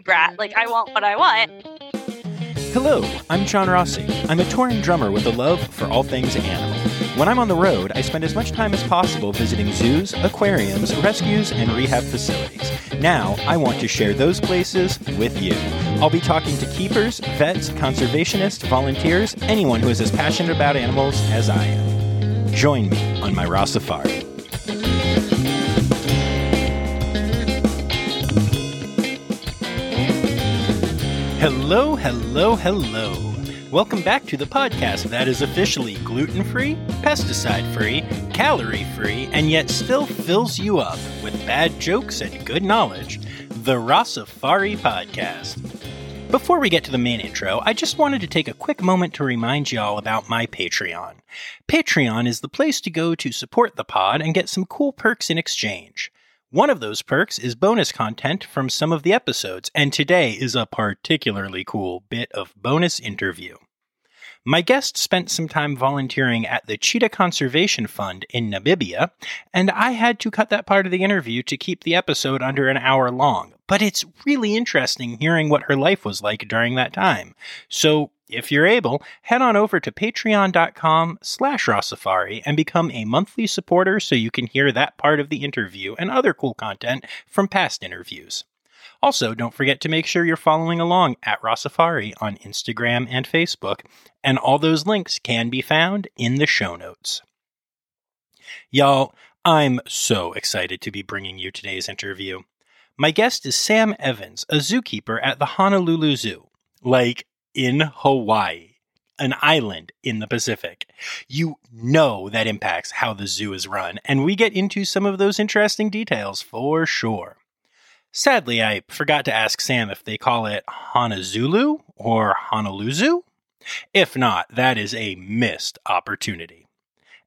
brat. Like, I want what I want. Hello, I'm John Rossi. I'm a touring drummer with a love for all things animal. When I'm on the road, I spend as much time as possible visiting zoos, aquariums, rescues, and rehab facilities. Now, I want to share those places with you. I'll be talking to keepers, vets, conservationists, volunteers, anyone who is as passionate about animals as I am. Join me on my Rossafari. Hello, hello, hello. Welcome back to the podcast that is officially gluten free, pesticide free, calorie free, and yet still fills you up with bad jokes and good knowledge the Rossafari Podcast. Before we get to the main intro, I just wanted to take a quick moment to remind y'all about my Patreon. Patreon is the place to go to support the pod and get some cool perks in exchange. One of those perks is bonus content from some of the episodes, and today is a particularly cool bit of bonus interview. My guest spent some time volunteering at the Cheetah Conservation Fund in Namibia, and I had to cut that part of the interview to keep the episode under an hour long. But it's really interesting hearing what her life was like during that time. So if you're able, head on over to patreon.com slash Rossafari and become a monthly supporter so you can hear that part of the interview and other cool content from past interviews. Also, don't forget to make sure you're following along at Rossafari on Instagram and Facebook, and all those links can be found in the show notes. Y'all, I'm so excited to be bringing you today's interview. My guest is Sam Evans, a zookeeper at the Honolulu Zoo. Like, in Hawaii, an island in the Pacific. You know that impacts how the zoo is run, and we get into some of those interesting details for sure. Sadly, I forgot to ask Sam if they call it Honolulu or Honolulu. If not, that is a missed opportunity.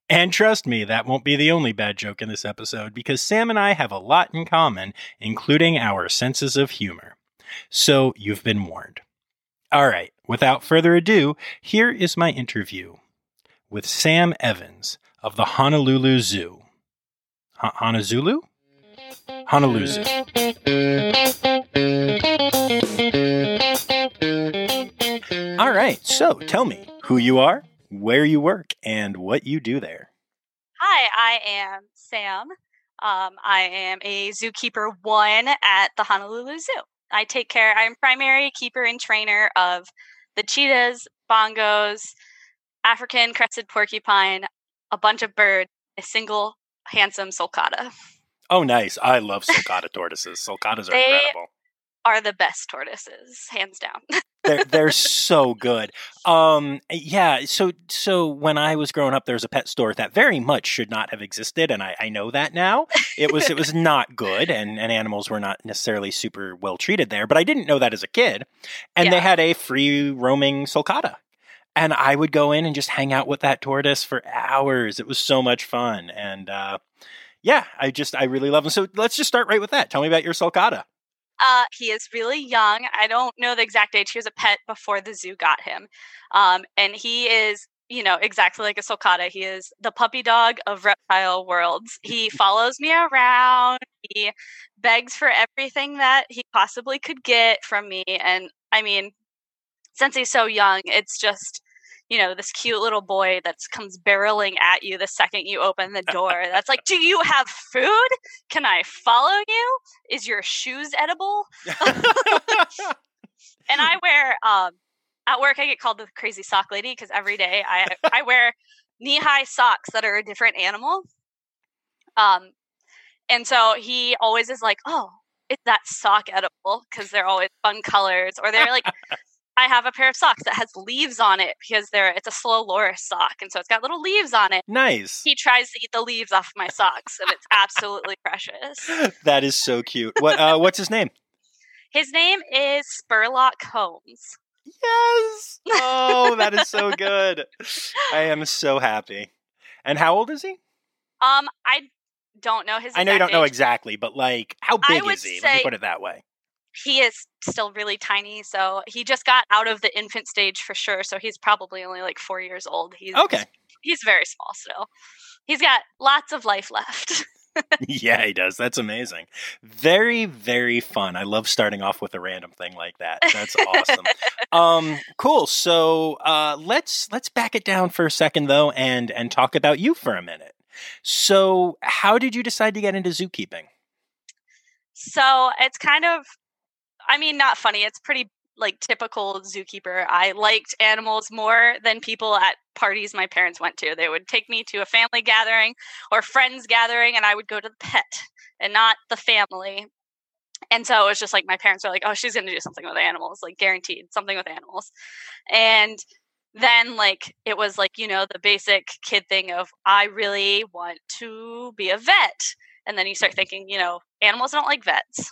And trust me, that won't be the only bad joke in this episode because Sam and I have a lot in common, including our senses of humor. So you've been warned. All right, without further ado, here is my interview with Sam Evans of the Honolulu Zoo. H- Honolulu? Honolulu. All right, so tell me who you are, where you work, and what you do there. Hi, I am Sam. Um, I am a zookeeper one at the Honolulu Zoo. I take care, I'm primary keeper and trainer of the cheetahs, bongos, African crested porcupine, a bunch of birds, a single handsome sulcata. Oh, nice. I love sulcata tortoises. Sulcatas are They- incredible. Are the best tortoises, hands down. They're, they're so good. Um, yeah. So, so when I was growing up, there was a pet store that very much should not have existed, and I, I know that now. It was, it was not good, and, and animals were not necessarily super well treated there. But I didn't know that as a kid, and they had a free roaming sulcata, and I would go in and just hang out with that tortoise for hours. It was so much fun, and uh, yeah, I just I really love them. So let's just start right with that. Tell me about your sulcata. Uh, he is really young. I don't know the exact age. He was a pet before the zoo got him. Um, and he is, you know, exactly like a sulcata. He is the puppy dog of reptile worlds. He follows me around. He begs for everything that he possibly could get from me. And I mean, since he's so young, it's just, you know, this cute little boy that comes barreling at you the second you open the door. That's like, do you have food? Can I follow you? Is your shoes edible? and I wear um at work I get called the crazy sock lady because every day I I wear knee high socks that are a different animal. Um and so he always is like, "Oh, is that sock edible?" because they're always fun colors or they're like I have a pair of socks that has leaves on it because they're it's a slow loris sock and so it's got little leaves on it. nice. He tries to eat the leaves off my socks and it's absolutely precious. that is so cute. What uh, what's his name? His name is Spurlock Holmes. Yes. Oh, that is so good. I am so happy. And how old is he? Um, I don't know his. I know you don't exact know exactly, but like, how big is he? Let me put it that way. He is still really tiny, so he just got out of the infant stage for sure. So he's probably only like four years old. He's Okay. He's very small still. He's got lots of life left. yeah, he does. That's amazing. Very, very fun. I love starting off with a random thing like that. That's awesome. um, cool. So uh, let's let's back it down for a second though, and and talk about you for a minute. So, how did you decide to get into zookeeping? So it's kind of, I mean, not funny. It's pretty like typical zookeeper. I liked animals more than people at parties my parents went to. They would take me to a family gathering or friends gathering, and I would go to the pet and not the family. And so it was just like my parents were like, "Oh, she's going to do something with animals, like guaranteed something with animals." And then like it was like you know the basic kid thing of I really want to be a vet, and then you start thinking, you know, animals don't like vets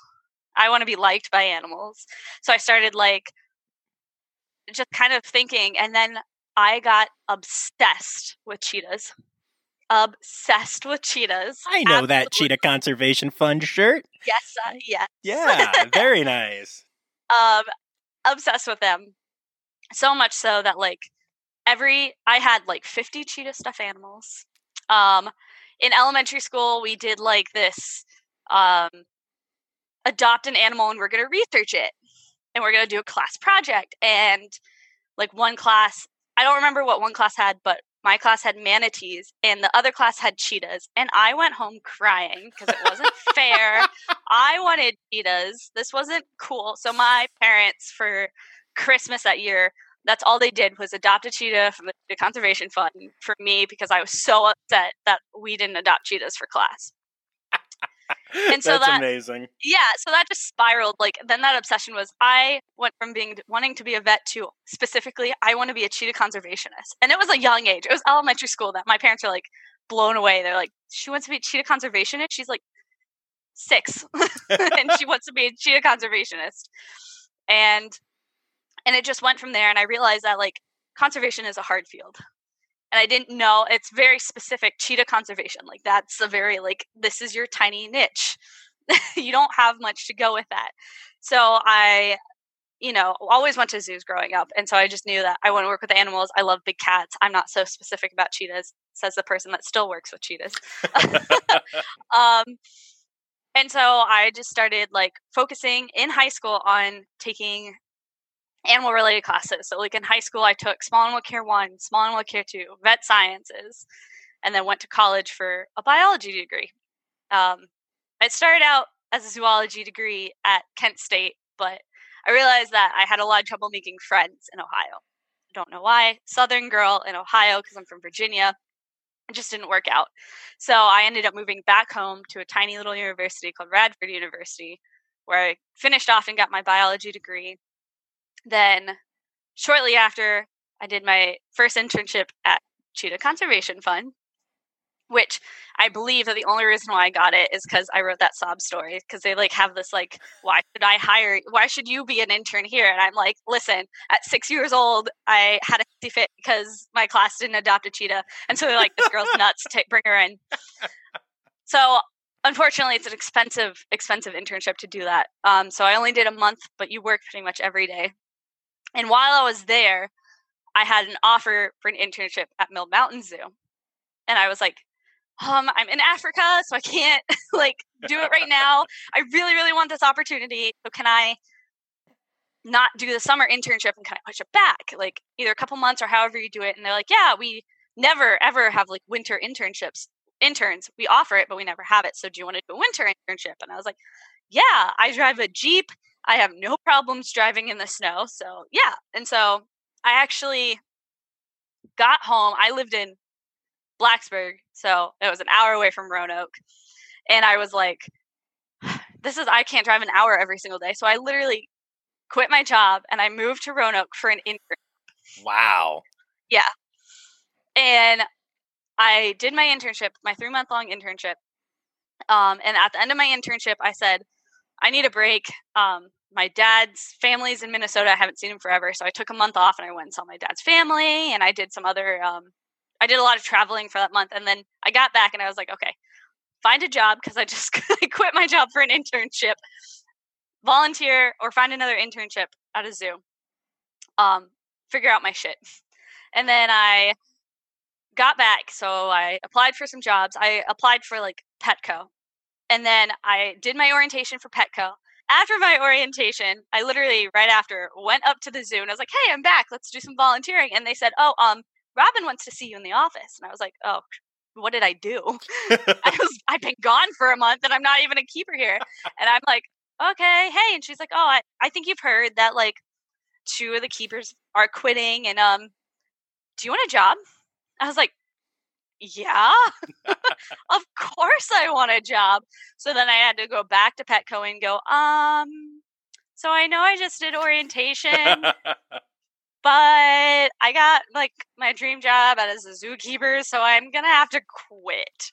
I want to be liked by animals. So I started like just kind of thinking and then I got obsessed with cheetahs. Obsessed with cheetahs. I know Absolutely. that cheetah conservation fund shirt. Yes, uh, yes. Yeah, very nice. um obsessed with them. So much so that like every I had like 50 cheetah stuffed animals. Um in elementary school we did like this um adopt an animal and we're going to research it and we're going to do a class project and like one class i don't remember what one class had but my class had manatees and the other class had cheetahs and i went home crying because it wasn't fair. I wanted cheetahs. This wasn't cool. So my parents for christmas that year that's all they did was adopt a cheetah from the conservation fund for me because i was so upset that we didn't adopt cheetahs for class and so That's that, amazing. Yeah, so that just spiraled. Like then that obsession was I went from being wanting to be a vet to specifically I want to be a cheetah conservationist. And it was a young age. It was elementary school that my parents were like blown away. They're like, she wants to be a cheetah conservationist. She's like six, and she wants to be a cheetah conservationist. And and it just went from there. And I realized that like conservation is a hard field and I didn't know it's very specific cheetah conservation. Like that's a very like this is your tiny niche. you don't have much to go with that. So I you know, always went to zoos growing up. And so I just knew that I want to work with animals. I love big cats. I'm not so specific about cheetahs, says the person that still works with cheetahs. um, and so I just started like focusing in high school on taking animal related classes. So, like in high school, I took small animal care one, small animal care two, vet sciences, and then went to college for a biology degree. Um, I started out as a zoology degree at Kent State, but I realized that I had a lot of trouble making friends in Ohio. I don't know why. Southern girl in Ohio, because I'm from Virginia. It just didn't work out. So I ended up moving back home to a tiny little university called Radford University, where I finished off and got my biology degree then shortly after, I did my first internship at Cheetah Conservation Fund, which I believe that the only reason why I got it is because I wrote that sob story. Because they like have this like, why should I hire? Why should you be an intern here? And I'm like, listen, at six years old, I had a fit because my class didn't adopt a cheetah, and so they're like, this girl's nuts. Take bring her in. So unfortunately, it's an expensive, expensive internship to do that. Um, so I only did a month, but you work pretty much every day. And while I was there, I had an offer for an internship at Mill Mountain Zoo. And I was like, um, I'm in Africa, so I can't like do it right now. I really, really want this opportunity. So can I not do the summer internship and kind of push it back, like either a couple months or however you do it? And they're like, yeah, we never ever have like winter internships. Interns, we offer it, but we never have it. So do you want to do a winter internship? And I was like, yeah, I drive a Jeep I have no problems driving in the snow. So, yeah. And so I actually got home. I lived in Blacksburg, so it was an hour away from Roanoke. And I was like, this is, I can't drive an hour every single day. So I literally quit my job and I moved to Roanoke for an internship. Wow. Yeah. And I did my internship, my three month long internship. Um, and at the end of my internship, I said, I need a break. Um, my dad's family's in Minnesota. I haven't seen him forever, so I took a month off and I went and saw my dad's family, and I did some other. Um, I did a lot of traveling for that month, and then I got back and I was like, okay, find a job because I just I quit my job for an internship, volunteer or find another internship at a zoo. Um, figure out my shit, and then I got back. So I applied for some jobs. I applied for like Petco. And then I did my orientation for Petco. After my orientation, I literally right after went up to the zoo and I was like, "Hey, I'm back. Let's do some volunteering." And they said, "Oh, um, Robin wants to see you in the office." And I was like, "Oh, what did I do? I was I've been gone for a month and I'm not even a keeper here." And I'm like, "Okay, hey." And she's like, "Oh, I, I think you've heard that like two of the keepers are quitting and um do you want a job?" I was like, yeah, of course I want a job. So then I had to go back to Petco and go, um, so I know I just did orientation, but I got like my dream job as a zookeeper, so I'm gonna have to quit.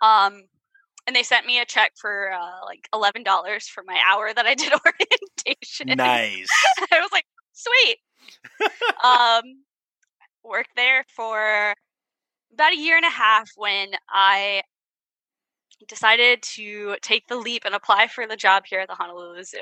Um, and they sent me a check for uh, like eleven dollars for my hour that I did orientation. Nice. I was like, sweet. um, worked there for about a year and a half when I decided to take the leap and apply for the job here at the Honolulu Zoo.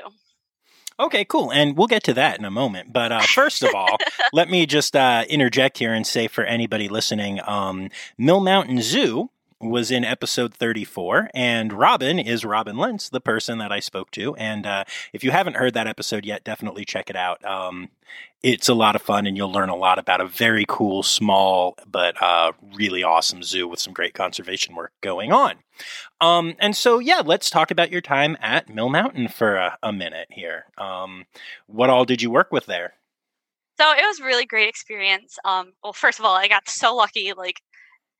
Okay, cool. And we'll get to that in a moment. But uh, first of all, let me just uh, interject here and say for anybody listening um, Mill Mountain Zoo was in episode 34, and Robin is Robin Lentz, the person that I spoke to. And uh, if you haven't heard that episode yet, definitely check it out. Um, it's a lot of fun, and you'll learn a lot about a very cool, small, but uh, really awesome zoo with some great conservation work going on. Um, and so, yeah, let's talk about your time at Mill Mountain for a, a minute here. Um, what all did you work with there? So it was really great experience. Um, well, first of all, I got so lucky. Like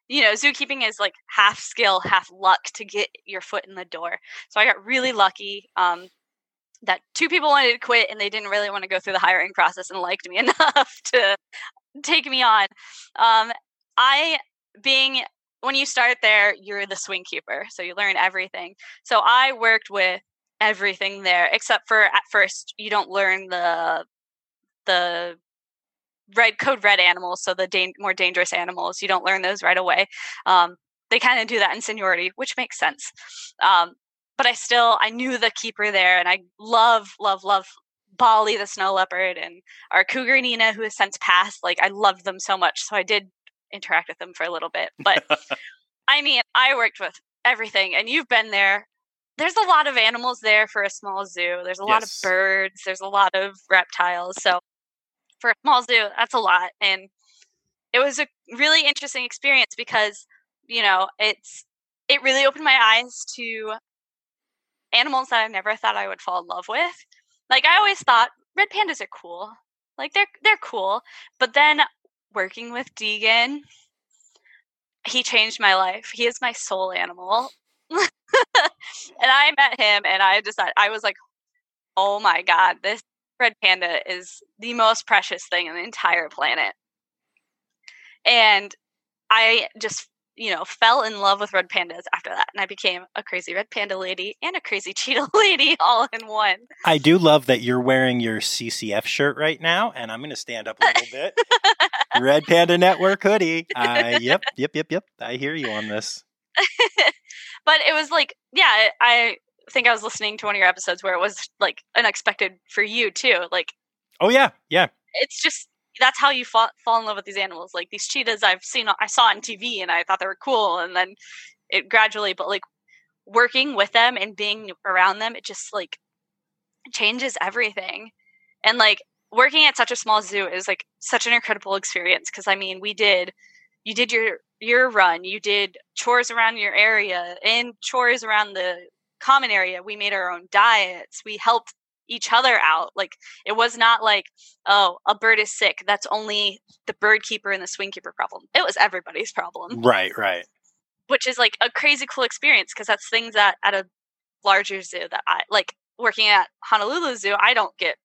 you know, zookeeping is like half skill, half luck to get your foot in the door. So I got really lucky um, that two people wanted to quit and they didn't really want to go through the hiring process and liked me enough to take me on. Um, I, being when you start there, you're the swing keeper, so you learn everything. So I worked with everything there, except for at first you don't learn the the red code red animals, so the da- more dangerous animals. You don't learn those right away. Um, they kind of do that in seniority, which makes sense. Um, but I still I knew the keeper there, and I love love love Bali the snow leopard and our cougar Nina who has since passed. Like I loved them so much, so I did interact with them for a little bit. But I mean, I worked with everything, and you've been there. There's a lot of animals there for a small zoo. There's a yes. lot of birds. There's a lot of reptiles. So for a small zoo, that's a lot. And it was a really interesting experience because, you know, it's it really opened my eyes to animals that I never thought I would fall in love with. Like I always thought red pandas are cool. Like they're they're cool. But then working with Deegan, he changed my life. He is my soul animal. and I met him and I decided I was like, oh my God, this red panda is the most precious thing on the entire planet. And I just, you know, fell in love with red pandas after that. And I became a crazy red panda lady and a crazy cheetah lady all in one. I do love that you're wearing your CCF shirt right now. And I'm going to stand up a little bit. red Panda Network hoodie. Uh, yep, yep, yep, yep. I hear you on this. but it was like, yeah, I think I was listening to one of your episodes where it was like unexpected for you too. Like, oh yeah, yeah. It's just that's how you fall, fall in love with these animals. Like these cheetahs, I've seen, I saw on TV, and I thought they were cool, and then it gradually, but like working with them and being around them, it just like changes everything. And like working at such a small zoo is like such an incredible experience because I mean, we did you did your your run, you did chores around your area and chores around the common area we made our own diets we helped each other out like it was not like oh a bird is sick that's only the bird keeper and the swing keeper problem. It was everybody's problem. Right right. Which is like a crazy cool experience because that's things that at a larger zoo that i like working at honolulu zoo i don't get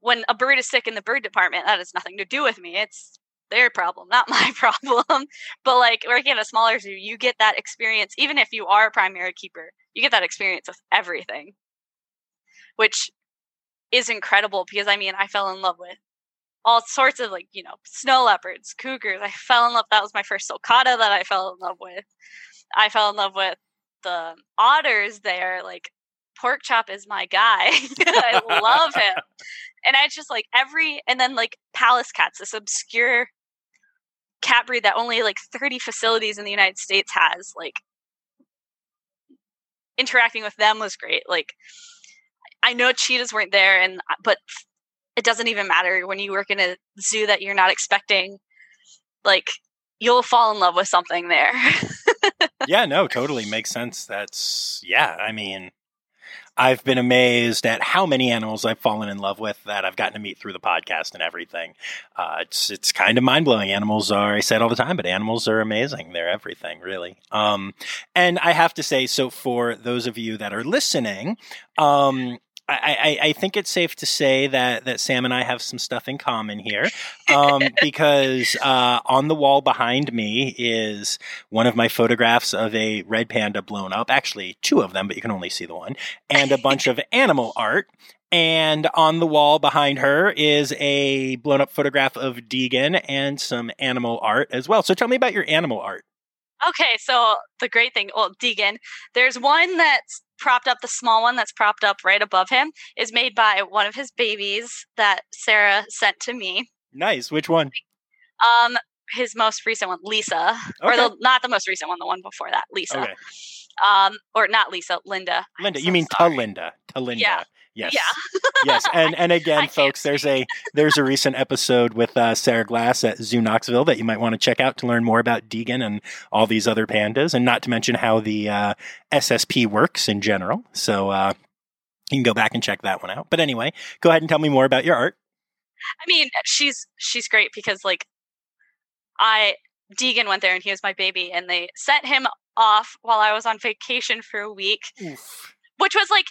when a bird is sick in the bird department that has nothing to do with me it's their problem, not my problem. but like working at a smaller zoo, you get that experience, even if you are a primary keeper, you get that experience with everything, which is incredible because I mean, I fell in love with all sorts of like, you know, snow leopards, cougars. I fell in love. That was my first sulcata that I fell in love with. I fell in love with the otters there. Like, pork chop is my guy. I love him. And I just like every, and then like Pallas cats, this obscure cat breed that only like 30 facilities in the United States has. Like interacting with them was great. Like I know cheetahs weren't there and uh, but it doesn't even matter when you work in a zoo that you're not expecting like you'll fall in love with something there. yeah, no, totally makes sense. That's yeah, I mean I've been amazed at how many animals I've fallen in love with that I've gotten to meet through the podcast and everything. Uh, it's it's kind of mind blowing. Animals are I say it all the time, but animals are amazing. They're everything, really. Um, and I have to say, so for those of you that are listening, um, I, I, I, think it's safe to say that, that Sam and I have some stuff in common here um, because uh, on the wall behind me is one of my photographs of a red panda blown up. Actually, two of them, but you can only see the one, and a bunch of animal art. And on the wall behind her is a blown up photograph of Deegan and some animal art as well. So tell me about your animal art. Okay, so the great thing, well, Deegan, there's one that's propped up, the small one that's propped up right above him, is made by one of his babies that Sarah sent to me. Nice. Which one? Um, his most recent one, Lisa, okay. or the not the most recent one, the one before that, Lisa. Okay. Um, or not Lisa, Linda. Linda, so you mean sorry. Linda? Linda. Yeah. Yes. Yeah. yes. And and again, folks, there's a there's a recent episode with uh, Sarah Glass at Zoo Knoxville that you might want to check out to learn more about Deegan and all these other pandas, and not to mention how the uh, SSP works in general. So uh, you can go back and check that one out. But anyway, go ahead and tell me more about your art. I mean, she's she's great because like I Deegan went there and he was my baby, and they sent him off while I was on vacation for a week. Oof. Which was like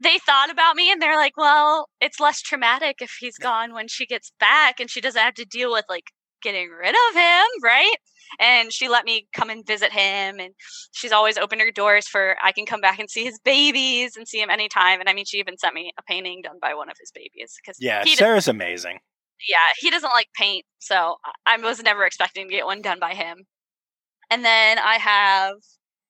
they thought about me and they're like, well, it's less traumatic if he's gone when she gets back and she doesn't have to deal with like getting rid of him, right? And she let me come and visit him and she's always opened her doors for I can come back and see his babies and see him anytime. And I mean she even sent me a painting done by one of his babies because Yeah, Sarah's amazing. Yeah, he doesn't like paint, so I was never expecting to get one done by him. And then I have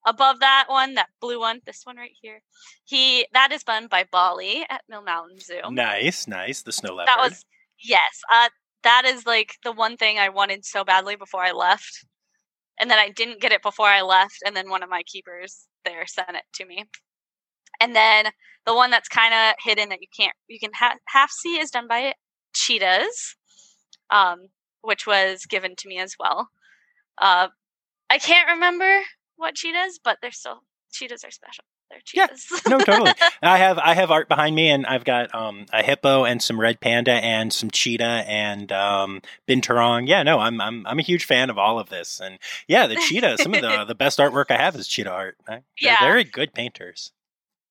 above that one, that blue one, this one right here, he that is done by Bali at Mill Mountain Zoo. Nice, nice. The snow leopard. That was yes. Uh, that is like the one thing I wanted so badly before I left, and then I didn't get it before I left, and then one of my keepers there sent it to me. And then the one that's kind of hidden that you can't you can ha- half see is done by cheetahs, um, which was given to me as well. Uh, I can't remember what cheetahs, but they're still cheetahs are special. They're cheetahs. Yeah, no, totally. I have I have art behind me, and I've got um, a hippo and some red panda and some cheetah and um, binturong. Yeah, no, I'm I'm I'm a huge fan of all of this, and yeah, the cheetah. some of the the best artwork I have is cheetah art. They're yeah. very good painters.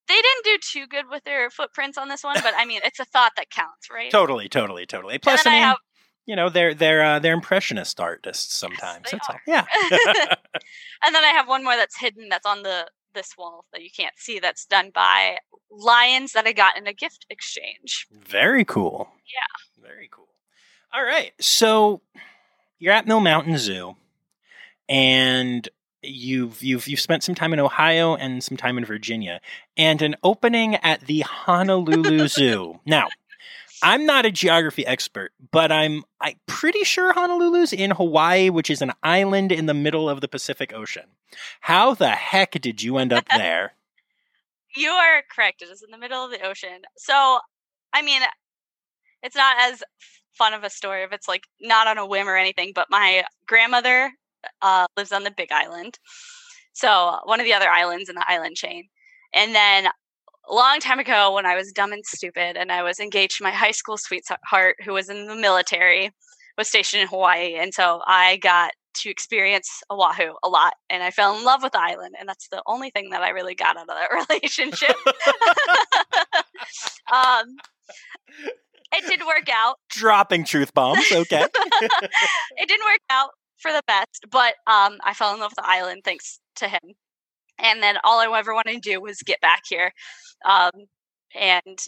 They didn't do too good with their footprints on this one, but I mean, it's a thought that counts, right? Totally, totally, totally. Plus, I mean, I have, you know they're they're uh, they're impressionist artists sometimes. Yes, all, yeah. and then I have one more that's hidden that's on the this wall that you can't see that's done by lions that I got in a gift exchange. Very cool. Yeah. Very cool. All right. So you're at Mill Mountain Zoo and you've you've you've spent some time in Ohio and some time in Virginia and an opening at the Honolulu Zoo. Now, I'm not a geography expert, but I'm I'm pretty sure Honolulu's in Hawaii, which is an island in the middle of the Pacific Ocean. How the heck did you end up there? you are correct. It is in the middle of the ocean. So, I mean, it's not as fun of a story if it's like not on a whim or anything, but my grandmother uh, lives on the Big Island. So, one of the other islands in the island chain. And then a long time ago when I was dumb and stupid and I was engaged to my high school sweetheart who was in the military, was stationed in Hawaii. And so I got to experience Oahu a lot and I fell in love with the island. And that's the only thing that I really got out of that relationship. um, it didn't work out. Dropping truth bombs. Okay. it didn't work out for the best, but um, I fell in love with the island thanks to him. And then all I ever wanted to do was get back here. Um, and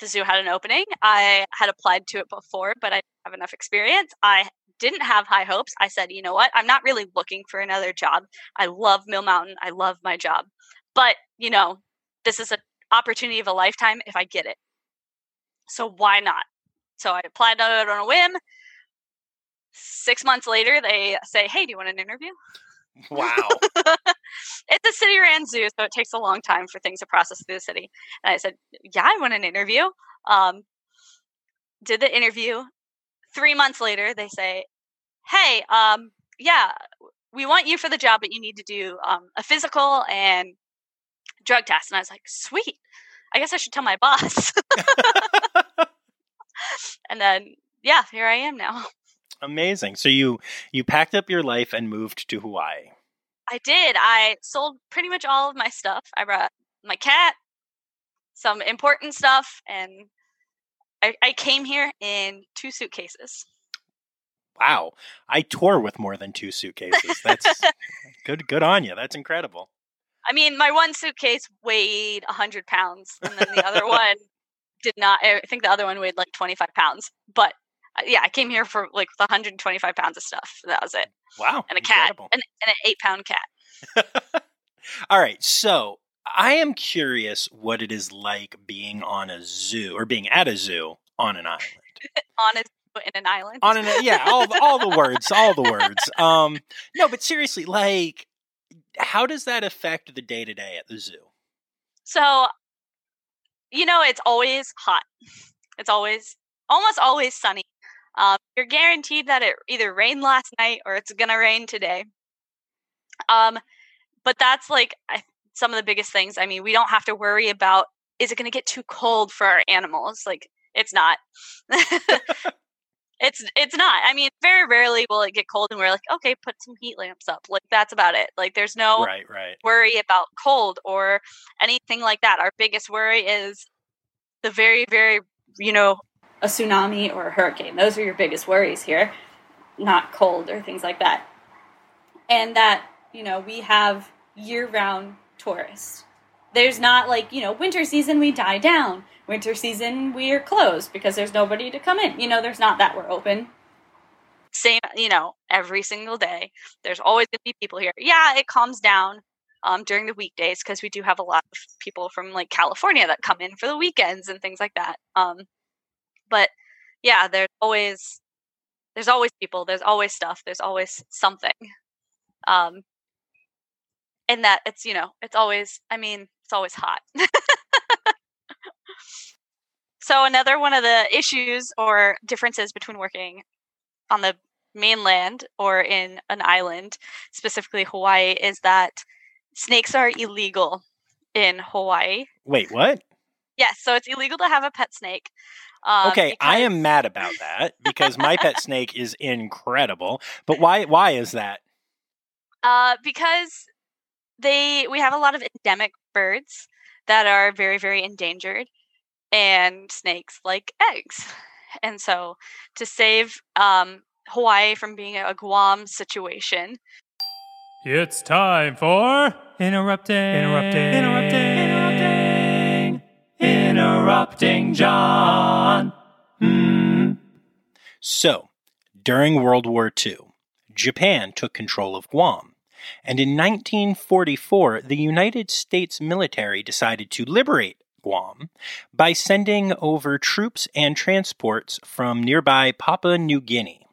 the zoo had an opening. I had applied to it before, but I didn't have enough experience. I didn't have high hopes. I said, you know what? I'm not really looking for another job. I love Mill Mountain. I love my job. But, you know, this is an opportunity of a lifetime if I get it. So why not? So I applied on a whim. Six months later, they say, "Hey, do you want an interview?" Wow. it's a city ran zoo, so it takes a long time for things to process through the city. And I said, Yeah, I want an interview. Um, did the interview. Three months later, they say, Hey, um, yeah, we want you for the job, but you need to do um, a physical and drug test. And I was like, Sweet. I guess I should tell my boss. and then, yeah, here I am now. Amazing. So you you packed up your life and moved to Hawaii. I did. I sold pretty much all of my stuff. I brought my cat, some important stuff, and I, I came here in two suitcases. Wow. I tour with more than two suitcases. That's good good on you. That's incredible. I mean, my one suitcase weighed 100 pounds, and then the other one did not. I think the other one weighed like 25 pounds. But yeah, I came here for like 125 pounds of stuff. That was it. Wow. And a incredible. cat, and, and an eight pound cat. All right. So I am curious what it is like being on a zoo or being at a zoo on an island. on a in an island. On an yeah, all all the words, all the words. Um, no, but seriously, like, how does that affect the day to day at the zoo? So, you know, it's always hot. It's always almost always sunny. Um, you're guaranteed that it either rained last night or it's gonna rain today. Um, but that's like I, some of the biggest things. I mean, we don't have to worry about is it gonna get too cold for our animals? Like, it's not. it's it's not. I mean, very rarely will it get cold and we're like, okay, put some heat lamps up. Like that's about it. Like there's no right, right. worry about cold or anything like that. Our biggest worry is the very, very, you know, a tsunami or a hurricane. Those are your biggest worries here, not cold or things like that. And that, you know, we have year round tourists. There's not like, you know, winter season we die down. Winter season we are closed because there's nobody to come in. You know, there's not that we're open. Same, you know, every single day. There's always going to be people here. Yeah, it calms down um, during the weekdays because we do have a lot of people from like California that come in for the weekends and things like that. Um, but yeah, there's always there's always people, there's always stuff, there's always something. Um and that it's, you know, it's always I mean, it's always hot. so another one of the issues or differences between working on the mainland or in an island, specifically Hawaii, is that snakes are illegal in Hawaii. Wait, what? Yes, so it's illegal to have a pet snake. Um, okay, because... I am mad about that because my pet snake is incredible. But why? Why is that? Uh, because they we have a lot of endemic birds that are very very endangered, and snakes like eggs. And so, to save um, Hawaii from being a Guam situation, it's time for interrupting, interrupting, interrupting, interrupting, interrupting John. So, during World War II, Japan took control of Guam. And in 1944, the United States military decided to liberate Guam by sending over troops and transports from nearby Papua New Guinea.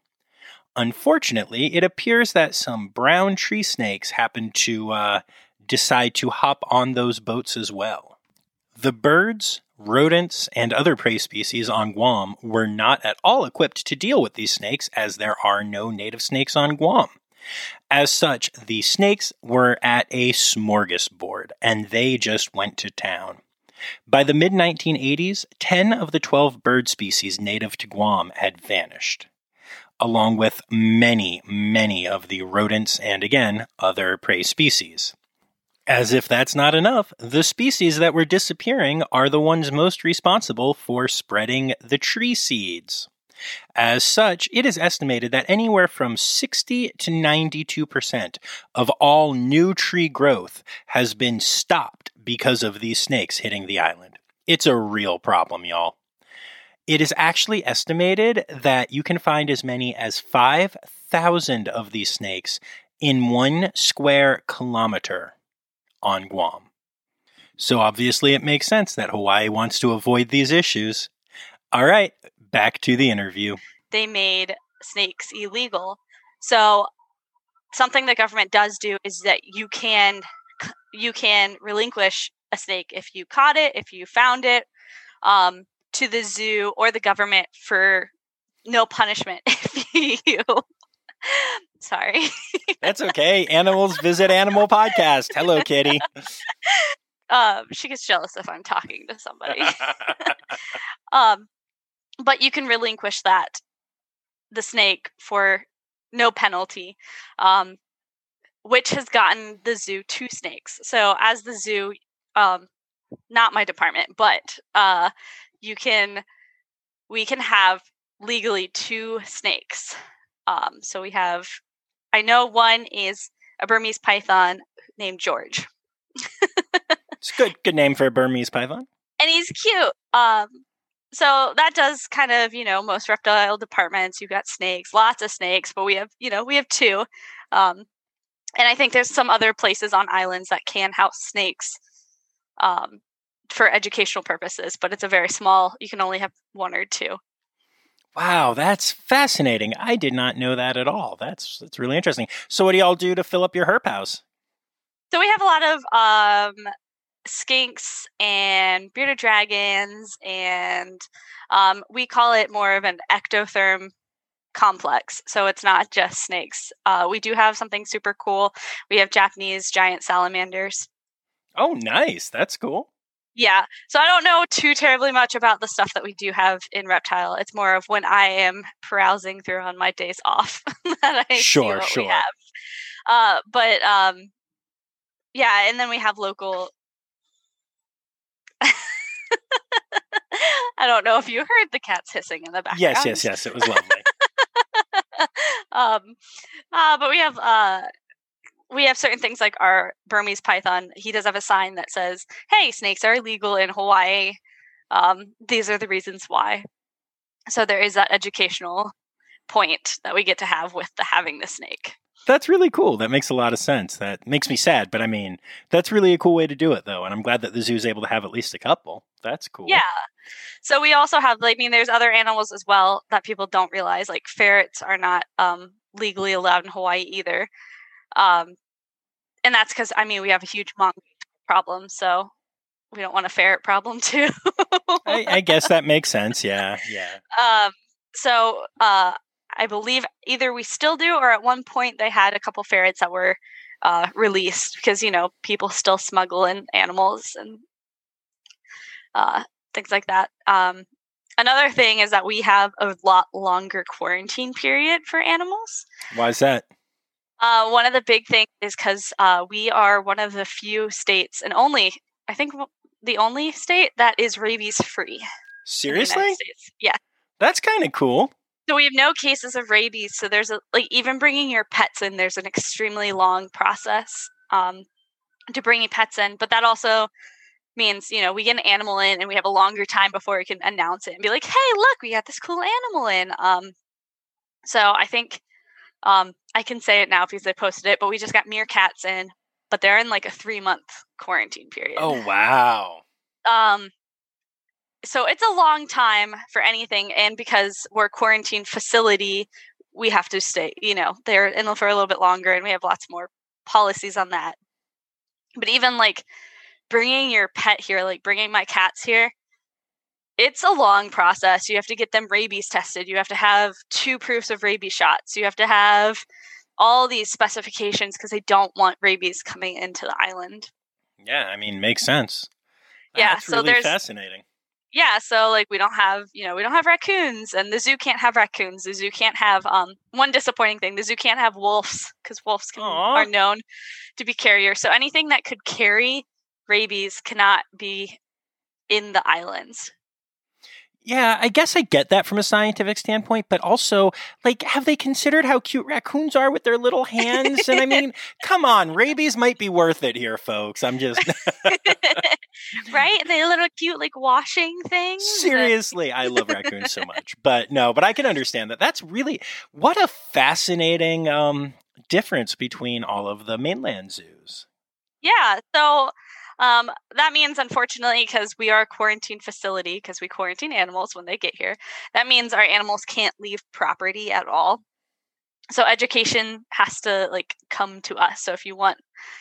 Unfortunately, it appears that some brown tree snakes happened to uh, decide to hop on those boats as well. The birds, rodents, and other prey species on Guam were not at all equipped to deal with these snakes as there are no native snakes on Guam. As such, the snakes were at a smorgasbord and they just went to town. By the mid 1980s, 10 of the 12 bird species native to Guam had vanished along with many, many of the rodents and again, other prey species. As if that's not enough, the species that were disappearing are the ones most responsible for spreading the tree seeds. As such, it is estimated that anywhere from 60 to 92% of all new tree growth has been stopped because of these snakes hitting the island. It's a real problem, y'all. It is actually estimated that you can find as many as 5,000 of these snakes in one square kilometer on Guam. So obviously, it makes sense that Hawaii wants to avoid these issues. All right, back to the interview. They made snakes illegal. So something the government does do is that you can you can relinquish a snake if you caught it, if you found it, um, to the zoo or the government for no punishment if you sorry That's okay. Animals visit animal podcast. Hello, Kitty. um, she gets jealous if i'm talking to somebody um, but you can relinquish that the snake for no penalty um, which has gotten the zoo two snakes so as the zoo um, not my department but uh, you can we can have legally two snakes um, so we have i know one is a burmese python named george It's a good good name for a Burmese python. and he's cute. Um, so that does kind of, you know, most reptile departments. You've got snakes, lots of snakes, but we have, you know, we have two. Um, and I think there's some other places on islands that can house snakes um, for educational purposes, but it's a very small. You can only have one or two. Wow, that's fascinating. I did not know that at all. That's that's really interesting. So, what do y'all do to fill up your herp house? So we have a lot of um, skinks and bearded dragons, and um, we call it more of an ectotherm complex. So it's not just snakes. Uh, we do have something super cool. We have Japanese giant salamanders. Oh, nice. That's cool. Yeah. So I don't know too terribly much about the stuff that we do have in reptile. It's more of when I am browsing through on my days off that I see Sure, what sure. we have. Uh, but um, yeah, and then we have local. I don't know if you heard the cats hissing in the background. Yes, yes, yes. It was lovely. um, uh, but we have uh, we have certain things like our Burmese python. He does have a sign that says, "Hey, snakes are illegal in Hawaii. Um, these are the reasons why." So there is that educational point that we get to have with the having the snake. That's really cool. That makes a lot of sense. That makes me sad, but I mean, that's really a cool way to do it, though. And I'm glad that the zoo's able to have at least a couple. That's cool. Yeah. So we also have, I mean, there's other animals as well that people don't realize. Like ferrets are not um, legally allowed in Hawaii either, um, and that's because I mean we have a huge mongoose problem, so we don't want a ferret problem too. I, I guess that makes sense. Yeah, yeah. um, so uh, I believe either we still do, or at one point they had a couple ferrets that were uh, released because you know people still smuggle in animals and uh, things like that. Um, another thing is that we have a lot longer quarantine period for animals. Why is that? Uh, one of the big things is because uh, we are one of the few states, and only I think the only state that is rabies free. in the United Seriously? Yeah. That's kind of cool. So we have no cases of rabies. So there's a like even bringing your pets in. There's an extremely long process um, to bringing pets in, but that also means you know we get an animal in and we have a longer time before we can announce it and be like, hey, look, we got this cool animal in. Um, so I think um, I can say it now because I posted it, but we just got meerkats in, but they're in like a three month quarantine period. Oh, wow. Um, so it's a long time for anything, and because we're a quarantine facility, we have to stay. You know, they're in for a little bit longer, and we have lots more policies on that. But even like bringing your pet here, like bringing my cats here, it's a long process. You have to get them rabies tested. You have to have two proofs of rabies shots. You have to have all these specifications because they don't want rabies coming into the island. Yeah, I mean, makes sense. Yeah, That's so really there's- fascinating. yeah so like we don't have you know we don't have raccoons and the zoo can't have raccoons the zoo can't have um one disappointing thing the zoo can't have wolves because wolves can, are known to be carriers so anything that could carry rabies cannot be in the islands Yeah, I guess I get that from a scientific standpoint, but also, like, have they considered how cute raccoons are with their little hands? And I mean, come on, rabies might be worth it here, folks. I'm just right they little cute like washing things and- seriously, I love raccoons so much. But no, but I can understand that. That's really what a fascinating um difference between all of the mainland zoos. Yeah. So Um, that means, unfortunately, because we are a quarantine facility, because we quarantine animals when they get here, that means our animals can't leave property at all. So education has to like come to us. So if you want,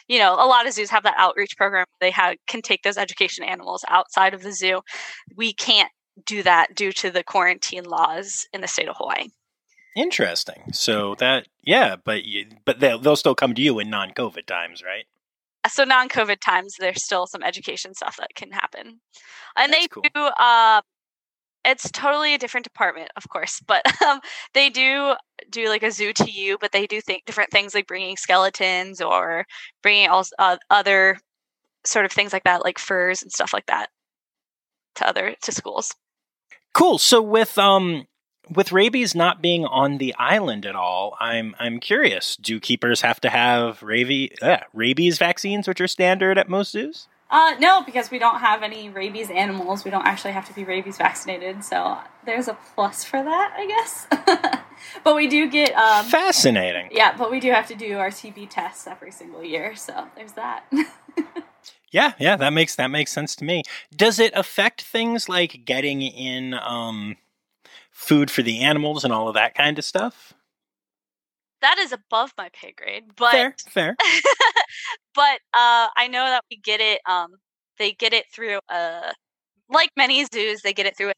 you know, a lot of zoos have that outreach program. They have can take those education animals outside of the zoo. We can't do that due to the quarantine laws in the state of Hawaii. Interesting. So that yeah, but you, but they'll they'll still come to you in non-COVID times, right? So non-COVID times, there's still some education stuff that can happen, and That's they cool. do. Uh, it's totally a different department, of course, but um, they do do like a zoo to you, but they do think different things like bringing skeletons or bringing also uh, other sort of things like that, like furs and stuff like that, to other to schools. Cool. So with um with rabies not being on the island at all, I'm I'm curious. Do keepers have to have rabies uh, rabies vaccines, which are standard at most zoos? Uh, no, because we don't have any rabies animals. We don't actually have to be rabies vaccinated, so there's a plus for that, I guess. but we do get, um, Fascinating. yeah, but we do have to do our TB tests every single year, so there's that. Yeah, yeah, that makes that makes sense to me. Does it affect things like getting in um food for the animals and all of that kind of stuff? that is above my pay grade, but fair, fair. but uh, I know that we get it. Um, they get it through a like many zoos, they get it through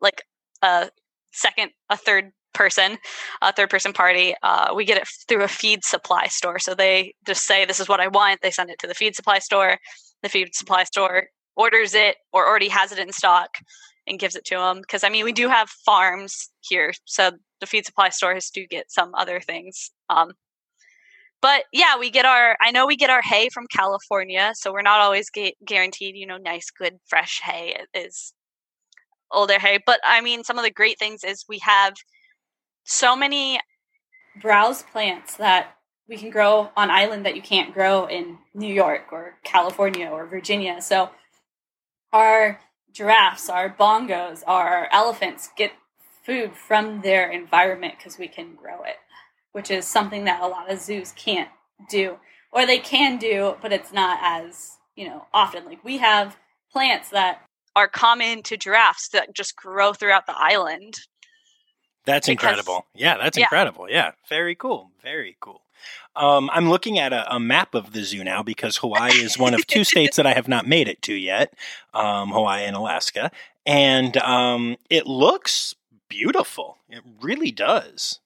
like a second, a third person, a third person party. Uh, we get it through a feed supply store. So they just say, "This is what I want." They send it to the feed supply store. The feed supply store orders it or already has it in stock and gives it to them. Because I mean, we do have farms here, so the feed supply stores do get some other things. Um, but yeah, we get our. I know we get our hay from California, so we're not always gu- guaranteed. You know, nice, good, fresh hay is older hay. But I mean, some of the great things is we have so many browse plants that we can grow on island that you can't grow in New York or California or Virginia. So our giraffes, our bongos, our elephants get food from their environment because we can grow it, which is something that a lot of zoos can't do. Or they can do, but it's not as, you know, often. Like we have plants that are common to giraffes that just grow throughout the island. That's Because- incredible. Yeah, that's Yeah. incredible. Yeah, very cool. Very cool. Um, I'm looking at a, a map of the zoo now because Hawaii is one of two states that I have not made it to yet um, Hawaii and Alaska. And um, it looks beautiful. It really does.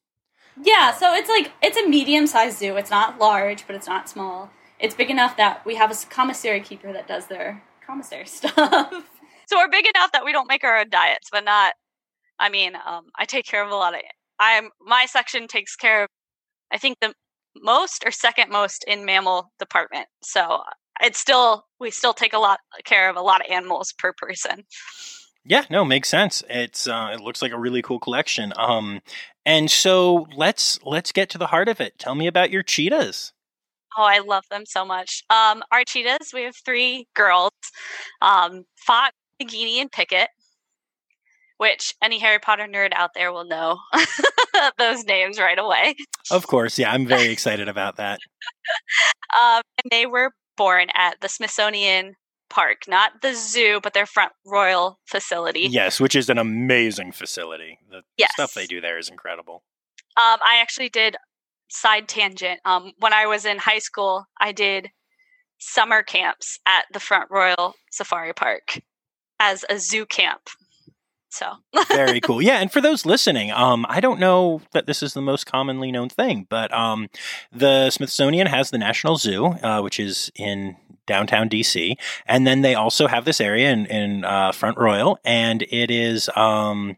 Yeah, so it's like it's a medium-sized zoo. It's not large, but it's not small. It's big enough that we have a commissary keeper that does their commissary stuff. so we're big enough that we don't make our own diets, but not. I mean, um, I take care of a lot of. I'm my section takes care of. I think the most or second most in mammal department. So it's still we still take a lot care of a lot of animals per person. Yeah, no, makes sense. It's uh, it looks like a really cool collection. Um, and so let's let's get to the heart of it. Tell me about your cheetahs. Oh, I love them so much. Um, our cheetahs, we have three girls, um, Fox, Nagini, and Pickett, which any Harry Potter nerd out there will know those names right away. Of course, yeah, I'm very excited about that. Um, and they were born at the Smithsonian Park, not the zoo, but their front royal facility. Yes, which is an amazing facility. The Yes. stuff they do there is incredible. Um, I actually did side tangent. Um, when I was in high school, I did summer camps at the Front Royal Safari Park as a zoo camp. So Very cool. Yeah, and for those listening, um, I don't know that this is the most commonly known thing, but um, the Smithsonian has the National Zoo, uh, which is in downtown DC, and then they also have this area in, in uh, Front Royal, and it is um,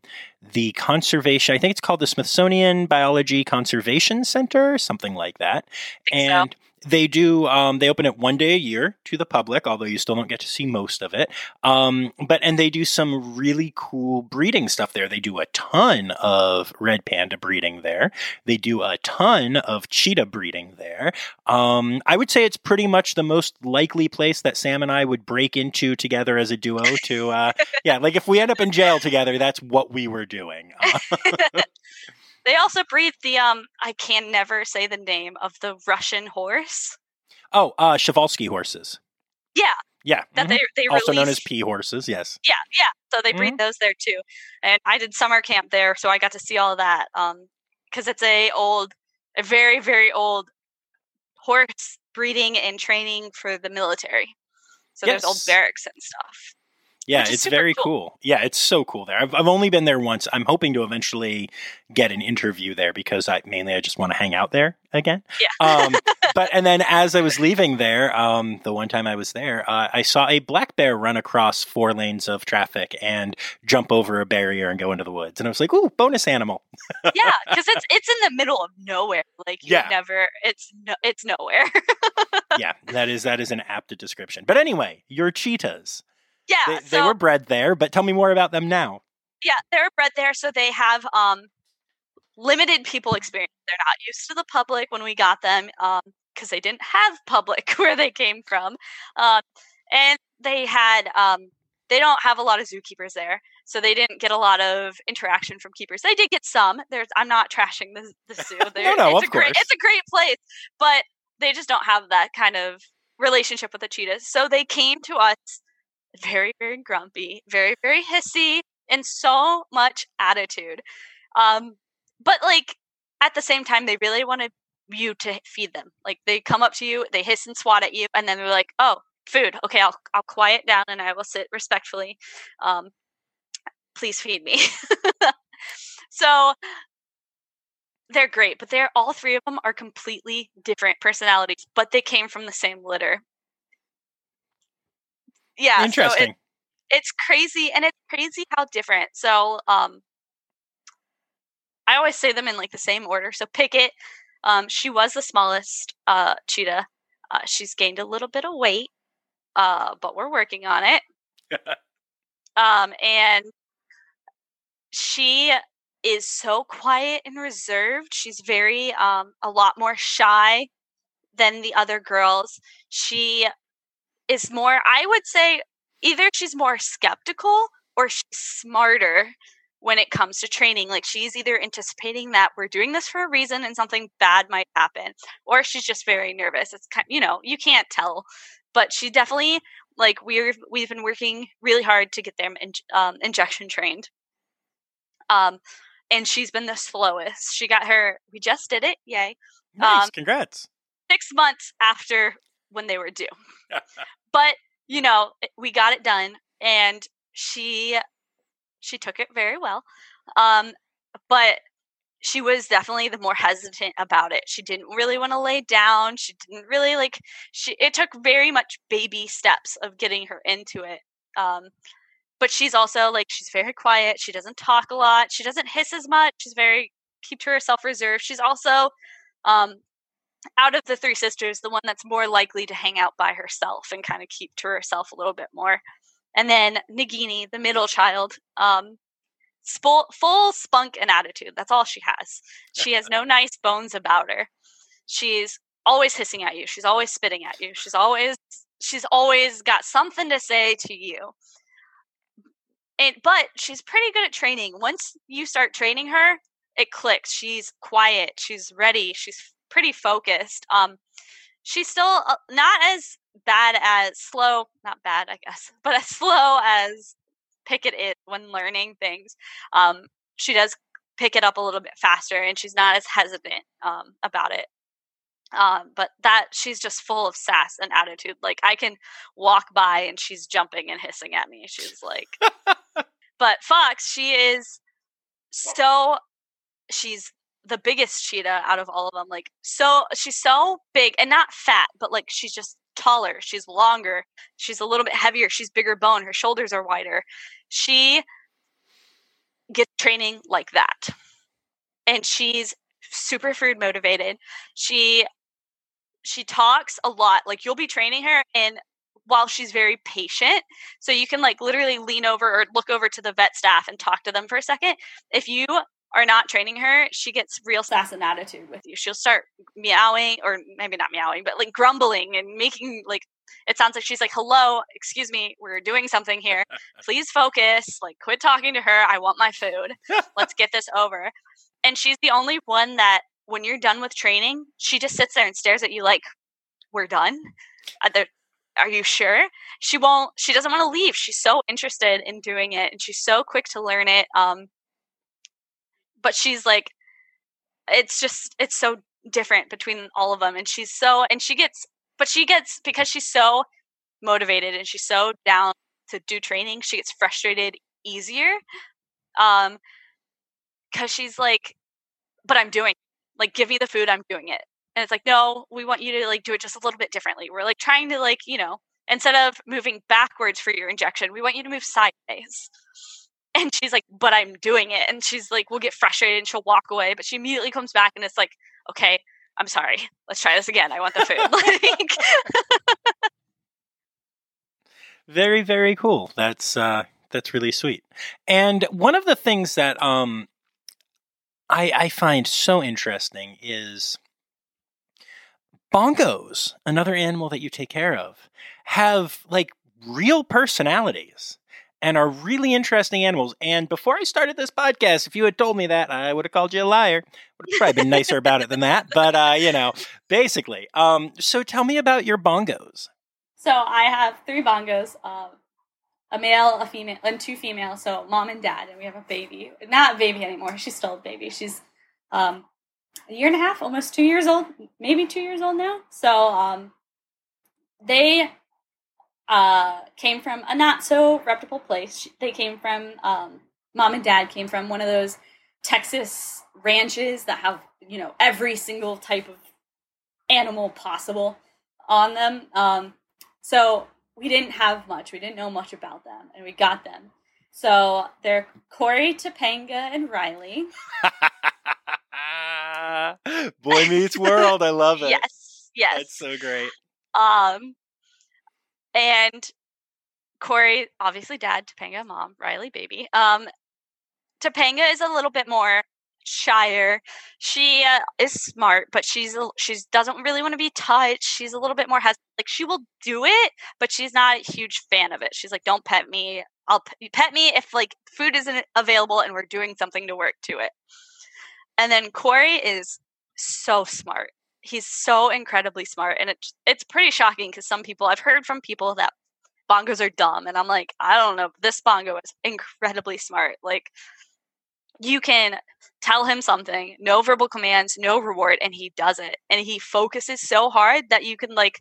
the conservation. I think it's called the Smithsonian Biology Conservation Center, something like that, think so. They do. Um, they open it one day a year to the public, although you still don't get to see most of it. Um, but and they do some really cool breeding stuff there. They do a ton of red panda breeding there. They do a ton of cheetah breeding there. Um, I would say it's pretty much the most likely place that Sam and I would break into together as a duo. To uh, yeah, like if we end up in jail together, that's what we were doing. They also breed the um I can never say the name of the Russian horse. oh, uh, Przewalski horses. Yeah. Yeah. that mhm. they they also known as P horses. Yes. yeah yeah so they breed those there too and i did summer camp there so i got to see all that um because it's a old a very very old horse breeding and training for the military so there's old barracks and stuff Yeah, it's very cool. cool. Yeah, it's so cool there. I've, I've only been there once. I'm hoping to eventually get an interview there because I mainly I just want to hang out there again. Yeah. Um, but and then as I was leaving there, um, the one time I was there, uh, I saw a black bear run across four lanes of traffic and jump over a barrier and go into the woods, and I was like, "Ooh, bonus animal!" yeah because it's it's in the middle of nowhere like you Yeah. never it's no it's nowhere yeah, that is that is an apt description. But anyway, your cheetahs. Yeah They, so they were bred there, but tell me more about them now. yeah they're bred there so they have um limited people experience. They're not used to the public when we got them um because they didn't have public where they came from um and they had um they don't have a lot of zookeepers there so they didn't get a lot of interaction from keepers. They did get some. There's i'm not trashing the, the zoo. They're- no, it's of a great course. it's a great place but they just don't have that kind of relationship with the cheetahs. So they came to us very very grumpy very very hissy and so much attitude um but like at the same time they really wanted you to feed them like they come up to you they hiss and swat at you and then they're like oh food okay i'll i'll quiet down and i will sit respectfully um please feed me. So they're great but they're all three of them are completely different personalities but they came from the same litter yeah so it- Interesting. it's crazy and it's crazy how different so um i always say them in like the same order so Pickett um she was the smallest uh cheetah uh she's gained a little bit of weight uh but we're working on it um and she is so quiet and reserved she's very um a lot more shy than the other girls she is more i would say either she's more skeptical or she's smarter when it comes to training. Like she's either anticipating that we're doing this for a reason and something bad might happen, or she's just very nervous. It's kind, you know, you can't tell, but she definitely like we're we've been working really hard to get them in, um, injection trained. Um, and she's been the slowest. She got her. We just did it. Yay! nice. um, Congrats. six months after when they were due. but you know, we got it done, and she she took it very well. Um, but she was definitely the more hesitant about it. She didn't really want to lay down. She didn't really like. She it took very much baby steps of getting her into it. Um, but she's also like she's very quiet. She doesn't talk a lot. She doesn't hiss as much. She's very keep to herself reserved. She's also um, out of the three sisters, the one that's more likely to hang out by herself and kind of keep to herself a little bit more. And then Nagini, the middle child, um, full, full spunk and attitude. That's all she has. She has no nice bones about her. She's always hissing at you. She's always spitting at you. She's always she's always got something to say to you. And but she's pretty good at training. Once you start training her, it clicks. She's quiet. She's ready. She's pretty focused. Um, she's still uh, not as bad as slow. Not bad, I guess, but as slow as Pickett is when learning things. Um, she does pick it up a little bit faster, and she's not as hesitant um, about it. Um, but that she's just full of sass and attitude. Like I can walk by and she's jumping and hissing at me. She's like, but Fox, she is so she's the biggest cheetah out of all of them. Like so she's so big and not fat, but like she's just taller. She's longer. She's a little bit heavier. She's bigger bone. Her shoulders are wider. She gets training like that. And she's super food motivated. She she talks a lot. Like you'll be training her and while she's very patient, so you can like literally lean over or look over to the vet staff and talk to them for a second. If you are not training her, she gets real sass and attitude with you. She'll start meowing, or maybe not meowing, but like grumbling and making like it sounds like she's like, "Hello, excuse me, we're doing something here. Please focus. Like, quit talking to her. I want my food. Let's get this over." And she's the only one that, when you're done with training, she just sits there and stares at you like, "We're done." Are you sure? She won't, she doesn't want to leave. She's so interested in doing it and she's so quick to learn it. Um, but she's like, it's just, it's so different between all of them. And she's so, and she gets, but she gets, because she's so motivated and she's so down to do training, she gets frustrated easier. Um, cause she's like, but I'm doing, like, give me the food, I'm doing it and it's like no we want you to like do it just a little bit differently we're like trying to like you know instead of moving backwards for your injection we want you to move sideways and she's like but i'm doing it. And she's like we'll get frustrated and she'll walk away. But she immediately comes back and it's like okay i'm sorry. Let's try this again. I want the food. Like very very cool. That's uh that's really sweet. And one of the things that um I, I find so interesting is bongos, another animal that you take care of, have like real personalities and are really interesting animals. And before I started this podcast, if you had told me that, I would have called you a liar. Would have probably been nicer about it than that. But uh, you know, basically. Um, so tell me about your bongos. So I have three bongos. Uh, a male, a female, and two females. So mom and dad, and we have a baby. Not a baby anymore. She's still a baby. She's um, a year and a half, almost two years old, maybe two years old now. So um, they uh, came from a not so reputable place. They came from um, mom and dad came from one of those Texas ranches that have you know every single type of animal possible on them. Um, so we didn't have much. We didn't know much about them, and we got them. So they're Corey, Topanga, and Riley. Boy Meets World. I love it. Yes, yes. That's so great. Um, and Corey, obviously dad, Topanga, mom, Riley, baby. Um, Topanga is a little bit more shyer. She uh, is smart, but she's she's doesn't really want to be touched. She's a little bit more hesitant. Like she will do it, but she's not a huge fan of it. She's like, "Don't pet me. I'll pet me if like food isn't available and we're doing something to work to it." And then Corey is so smart. He's so incredibly smart, and it's it's pretty shocking because some people I've heard from people that bongos are dumb, and I'm like, I don't know. This bongo is incredibly smart. Like you can tell him something, no verbal commands, no reward, and he does it. And he focuses so hard that you can like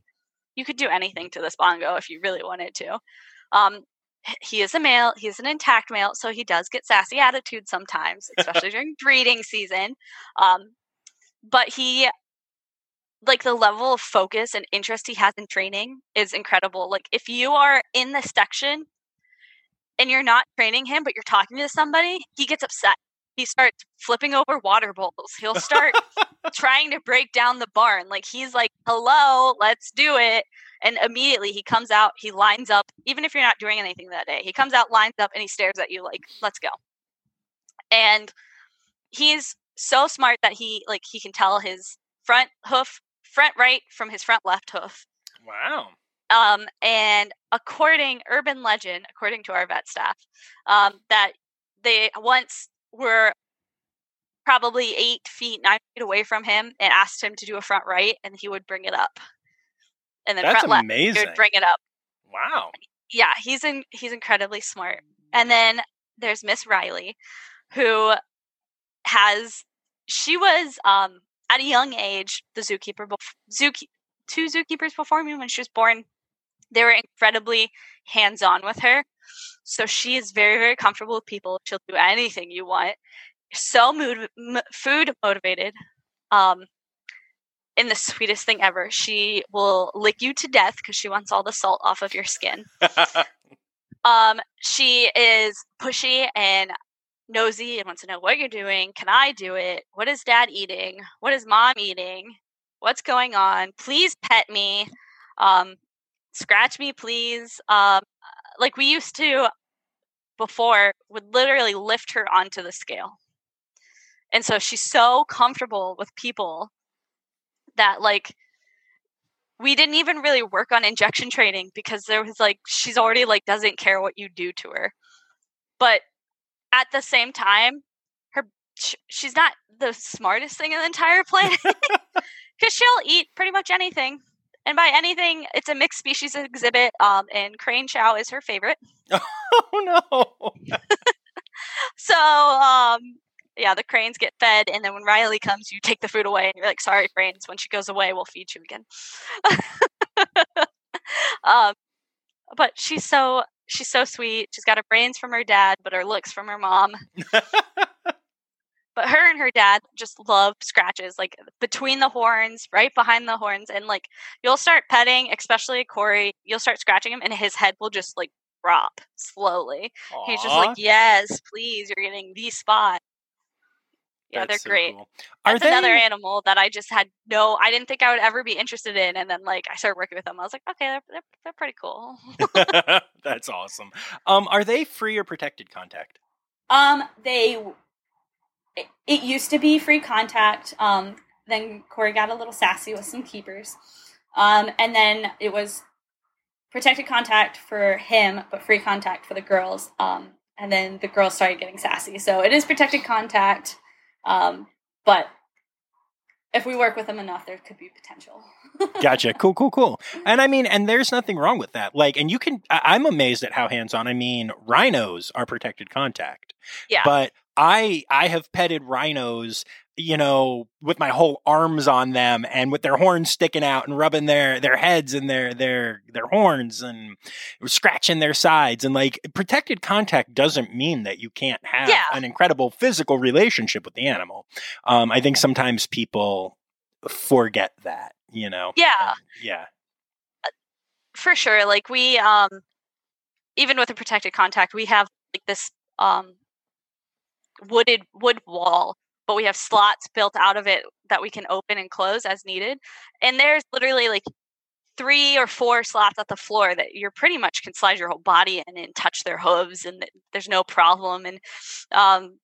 you could do anything to this bongo if you really wanted to. Um, he is a male he's an intact male so he does get sassy attitude sometimes especially during breeding season um, but he like the level of focus and interest he has in training is incredible like if you are in the section and you're not training him but you're talking to somebody he gets upset. He starts flipping over water bowls. He'll start trying to break down the barn like he's like hello let's do it. And immediately he comes out, he lines up, even if you're not doing anything that day, he comes out, lines up, and he stares at you like, let's go. And he's so smart that he like he can tell his front hoof front right from his front left hoof. Wow. Um, and according urban legend, according to our vet staff, um, that they once were probably eight feet, nine feet away from him and asked him to do a front right, and he would bring it up and then That's front amazing. left, would bring it up. Wow. Yeah, he's in, he's incredibly smart. And then there's Miss Riley, who has she was um at a young age the zookeeper zookeeper two zookeepers before me when she was born they were incredibly hands on with her so she is very very comfortable with people she'll do anything you want so mood m- food motivated um in the sweetest thing ever. She will lick you to death because she wants all the salt off of your skin. um, she is pushy and nosy and wants to know what you're doing. Can I do it? What is dad eating? What is mom eating? What's going on? Please pet me. Um, scratch me, please. Um, like we used to before, would literally lift her onto the scale. And so she's so comfortable with people that like we didn't even really work on injection training because there was like she's already like doesn't care what you do to her but at the same time her she's not the smartest thing in the entire planet because she'll eat pretty much anything and by anything, it's a mixed species exhibit. Um, and crane chow is her favorite. oh no! so um, yeah, the cranes get fed, and then when Riley comes, you take the food away, and you're like, "Sorry, cranes. When she goes away, we'll feed you again." um, but she's so she's so sweet. She's got her brains from her dad, but her looks from her mom. but her and her dad just love scratches, like between the horns, right behind the horns, and like you'll start petting, especially Corey. You'll start scratching him, and his head will just like drop slowly. Aww. He's just like, "Yes, please, you're getting the spot." Yeah, That's they're so great. Cool. That's they... another animal that I just had no. I didn't think I would ever be interested in, and then like I started working with them. I was like, okay, they're they're, they're pretty cool. That's awesome. Um, are they free or protected contact? Um, they. It, it used to be free contact. Um, then Corey got a little sassy with some keepers. Um, and then it was protected contact for him, but free contact for the girls. Um, and then the girls started getting sassy. So it is protected contact. Um, but if we work with them enough, there could be potential. gotcha. Cool, cool, cool. And I mean, and there's nothing wrong with that. Like, and you can, I, am amazed at how hands on. I mean, rhinos are protected contact. Yeah. But I, I have petted rhinos you know, with my whole arms on them and with their horns sticking out and rubbing their their heads and their their their horns and scratching their sides and like protected contact doesn't mean that you can't have yeah. an incredible physical relationship with the animal. Um, I think sometimes people forget that, you know. Yeah. Um, yeah. Uh, for sure. Like we um even with a protected contact, we have like this um wooded wood wall but we have slots built out of it that we can open and close as needed. And there's literally like three or four slots at the floor that you're pretty much can slide your whole body in and touch their hooves and there's no problem. And um,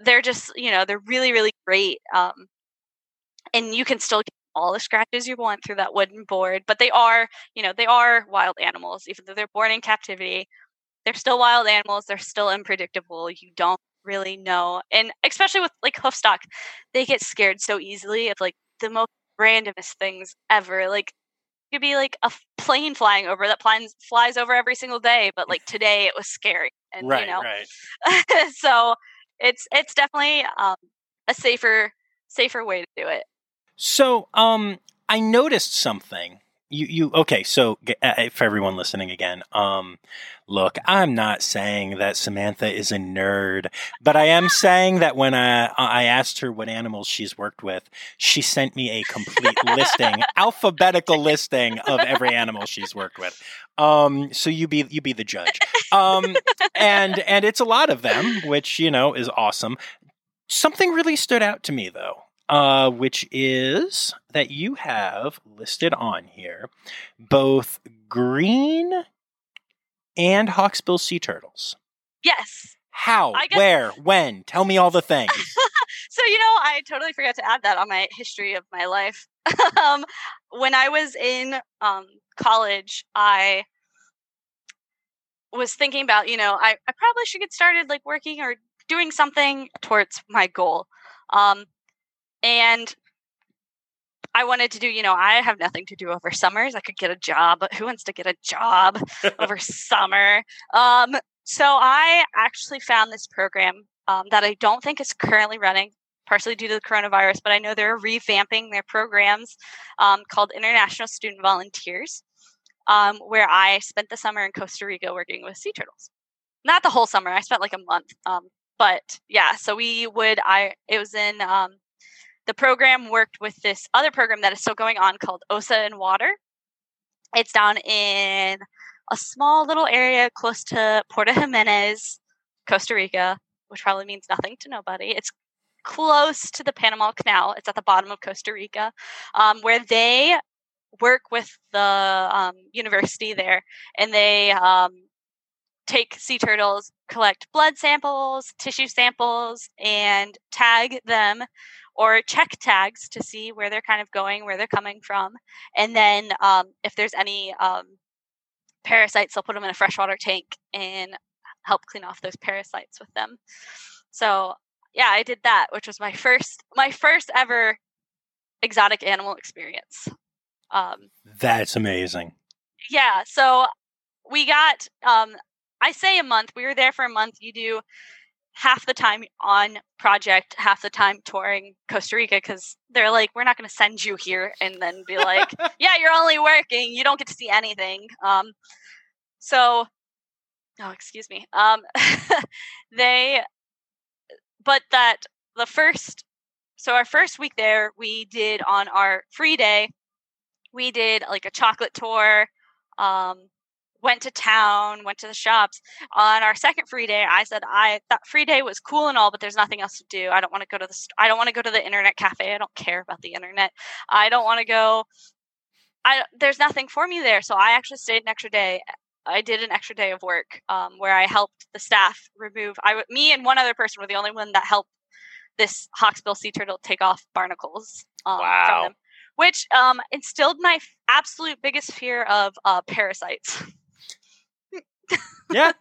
they're just, you know, they're really, really great. Um, and you can still get all the scratches you want through that wooden board, but they are, you know, they are wild animals, even though they're born in captivity. They're still wild animals. They're still unpredictable. You don't really know. And especially with like hoofstock, they get scared so easily of like the most randomest things ever. Like it could be like a plane flying over that flies flies over every single day, but like today it was scary. And right, you know right. so it's it's definitely um, a safer safer way to do it. So um I noticed something you you okay so uh, for everyone listening again um look i'm not saying that samantha is a nerd but i am saying that when i i asked her what animals she's worked with she sent me a complete listing alphabetical listing of every animal she's worked with. Um so you be you be the judge. Um and and it's a lot of them which you know is awesome. Something really stood out to me though uh, which is that you have listed on here both green and hawksbill sea turtles. Yes. How? Guess- Where? When? Tell me all the things. so you know, I totally forgot to add that on my history of my life. um, when I was in um, college, I was thinking about, you know, I, I probably should get started like working or doing something towards my goal. Um, and I wanted to do, you know, I have nothing to do over summers. I could get a job, but who wants to get a job over summer? Um, so I actually found this program um, that I don't think is currently running, partially due to the coronavirus, but I know they're revamping their programs um, called International Student Volunteers, um, where I spent the summer in Costa Rica working with sea turtles. Not the whole summer, I spent like a month. Um, but yeah, so we would, I, it was in, um, the program worked with this other program that is still going on called OSA and Water. It's down in a small little area close to Puerto Jimenez, Costa Rica, which probably means nothing to nobody. It's close to the Panama Canal. It's at the bottom of Costa Rica, um, where they work with the um, university there, and they um, take sea turtles, collect blood samples, tissue samples, and tag them or check tags to see where they're kind of going, where they're coming from. And then um, if there's any um, parasites, they'll put them in a freshwater tank and help clean off those parasites with them. So yeah, I did that, which was my first my first ever exotic animal experience. Um, That's amazing. yeah, so we got um I say a month. We were there for a month. You do half the time on project, half the time touring Costa Rica because they're like, we're not going to send you here and then be like, yeah, you're only working. You don't get to see anything. Um, so, oh, excuse me. Um, they, but that the first, so our first week there, we did on our free day, we did like a chocolate tour. Um, went to town, went to the shops. On our second free day, I said I that free day was cool and all, but there's nothing else to do. I don't want to go to the st- I don't want to go to the internet cafe. I don't care about the internet. I don't want to go I there's nothing for me there. So I actually stayed an extra day. I did an extra day of work um, where I helped the staff remove. I me and one other person were the only one that helped this hawksbill sea turtle take off barnacles um, Wow. from them, which um, instilled my f- absolute biggest fear of uh, parasites. Yeah,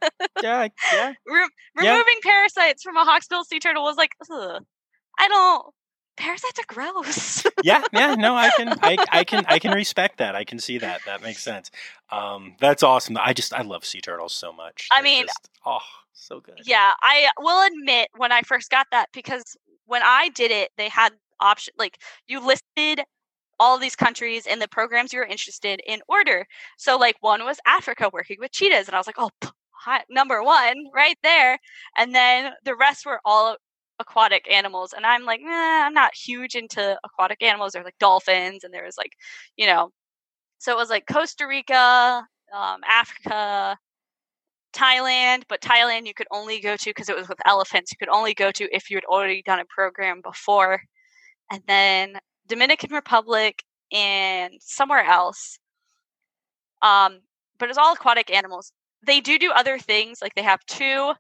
yeah, yeah. Re- Yeah. removing parasites from a hawksbill sea turtle was like, Ugh, I don't. Parasites are gross. yeah, yeah. No, I can, I, I can, I can respect that. I can see that. That makes sense. Um, that's awesome. I just, I love sea turtles so much. I They're mean- just- oh, so good. yeah, I will admit when I first got that because when I did it, they had option like you listed all these countries and the programs you were interested in order. So like one was Africa working with cheetahs, and I was like, oh, hi, number one right there, and then the rest were all aquatic animals, and I'm like, eh, I'm not huge into aquatic animals. There's like dolphins, and there was like, you know, so it was like Costa Rica, um, Africa, Thailand, but Thailand you could only go to because it was with elephants. You could only go to if you had already done a program before. And then Dominican Republic and somewhere else. Um, but it's all aquatic animals. They do do other things, like they have two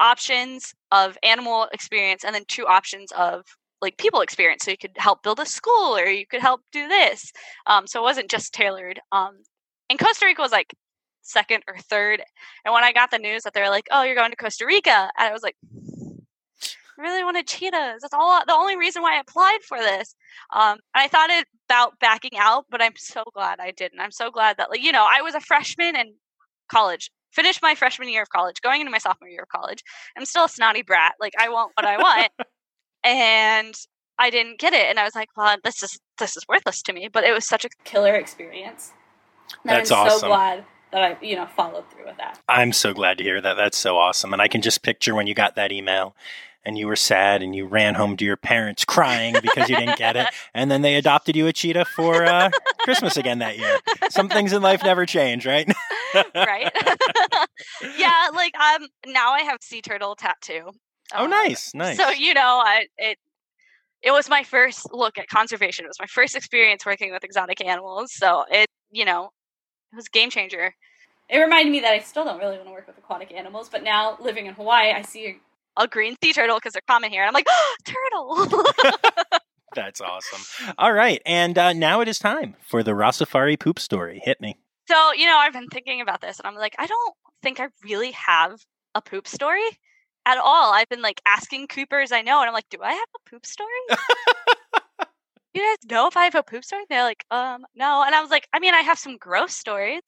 options of animal experience and then two options of like people experience. So you could help build a school or you could help do this. Um, so it wasn't just tailored. Um, and Costa Rica was like second or third. And when I got the news that they're like, "Oh, you're going to Costa Rica," and I was like, "I really wanted cheetahs. That's all. The only reason why I applied for this." Um, and I thought about backing out, but I'm so glad I didn't. I'm so glad that, like, you know, I was a freshman in college, finished my freshman year of college, going into my sophomore year of college. I'm still a snotty brat. Like, I want what I want, and I didn't get it. And I was like, "Well, this is this is worthless to me." But it was such a Killer experience. That That's I'm so awesome. glad that I, you know, followed through with that. I'm so glad to hear that. That's so awesome. And I can just picture when you got that email and you were sad and you ran home to your parents crying because you didn't get it. And then they adopted you a cheetah for uh, Christmas again that year. Some things in life never change, right? right? yeah, like um now I have sea turtle tattoo. Oh, Um, nice, nice. So you know, I it it was my first look at conservation. It was my first experience working with exotic animals. So it you know it was a game changer. It reminded me that I still don't really want to work with aquatic animals, but now living in Hawaii, I see A green sea turtle because they're common here, and I'm like, oh, turtle. That's awesome. All right. And uh, now it is time for the Rossafari poop story. Hit me. so you know, I've been thinking about this, and I'm like, I don't think I really have a poop story at all. I've been like asking Coopers I know, and I'm like, do I have a poop story? you guys know if I have a poop story? They're like, um, no. And I was like, I mean, I have some gross stories,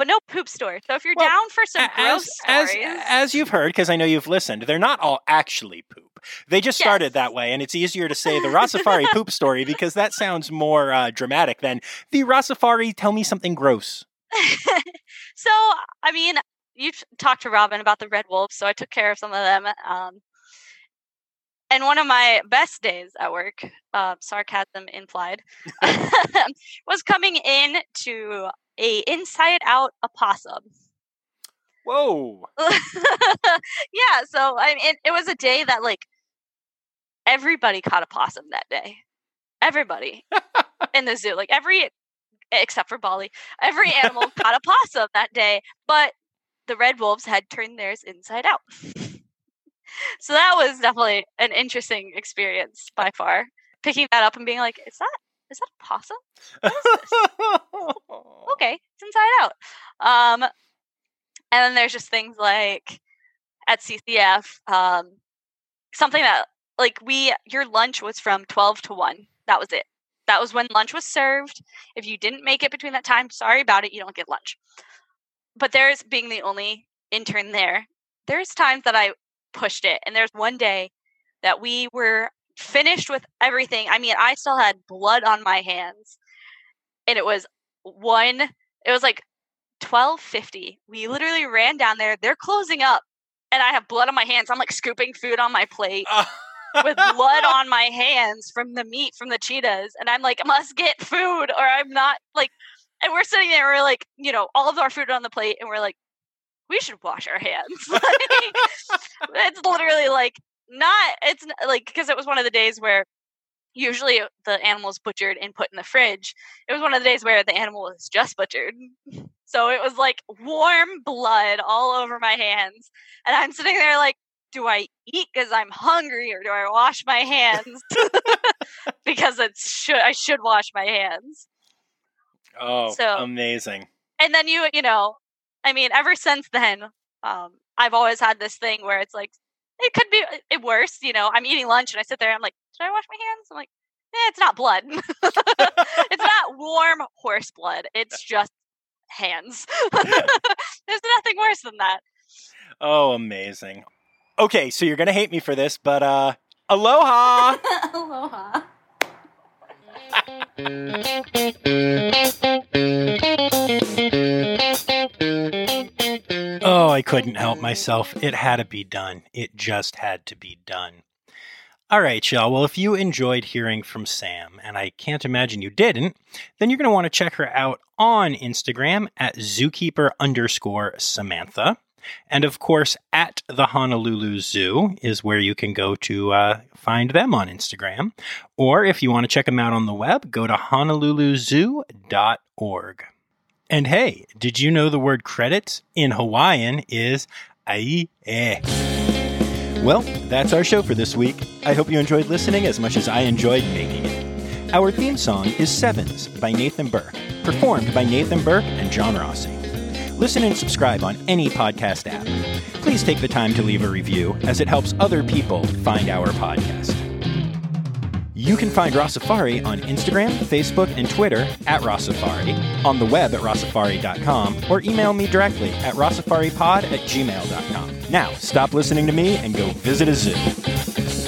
but no poop story. So if you're Well, down for some as, gross as, stories, as you've heard, because I know you've listened, they're not all actually poop. They just started that way, and it's easier to say the Rossafari poop story because that sounds more uh, dramatic than the Rossafari tell me something gross. so I mean, you talked to Robin about the red wolves, so I took care of some of them. Um, and one of my best days at work, uh, sarcasm implied, was coming in to a inside out opossum. Whoa. yeah, so I mean, it, it was a day that like everybody caught a possum that day. Everybody in the zoo, like every except for Bali, every animal caught a possum that day. But the red wolves had turned theirs inside out. so that was definitely an interesting experience by far. Picking that up and being like, "Is that is that a possum?" okay, it's inside out. Um, and then there's just things like at CCF, um, something that like we your lunch was from twelve to one. That was it. That was when lunch was served. If you didn't make it between that time, sorry about it, you don't get lunch. But there's being the only intern there, there's times that I pushed it. And there's one day that we were finished with everything. I mean, I still had blood on my hands. And it was one it was like 1250. We literally ran down there. They're closing up and I have blood on my hands. I'm like scooping food on my plate with blood on my hands from the meat from the cheetahs. And I'm like, must get food or I'm not like, and we're sitting there, we're like, you know, all of our food on the plate, and we're like, we should wash our hands. it's literally like, not, it's like, because it was one of the days where usually the animal is butchered and put in the fridge. It was one of the days where the animal was just butchered. So it was like warm blood all over my hands. And I'm sitting there like, do I eat because I'm hungry or do I wash my hands? because it's should I should wash my hands. Oh, So- amazing. And then you you know, I mean, ever since then, um, I've always had this thing where it's like it could be it worse, you know. I'm eating lunch and I sit there, I'm like, did I wash my hands? I'm like, eh, it's not blood. it's not warm horse blood. It's just hands. There's nothing worse than that. Oh, amazing. Okay, so you're gonna hate me for this, but uh, aloha. Aloha. Oh, I couldn't help myself. It had to be done. It just had to be done. All right, y'all. Well, if you enjoyed hearing from Sam, and I can't imagine you didn't, then you're going to want to check her out on Instagram at zookeeper underscore Samantha. And of course, at the Honolulu Zoo is where you can go to uh, find them on Instagram. Or if you want to check them out on the web, go to honoluluzoo.org. And hey, did you know the word credits in Hawaiian is ai e? Well, that's our show for this week. I hope you enjoyed listening as much as I enjoyed making it. Our theme song is Sevens by Nathan Burke, performed by Nathan Burke and John Rossi. Listen and subscribe on any podcast app. Please take the time to leave a review as it helps other people find our podcast. You can find Rossafari on Instagram, Facebook, and Twitter at Rossafari, on the web at rossafari.com, or email me directly at rossafaripod at gmail.com. Now, stop listening to me and go visit a zoo.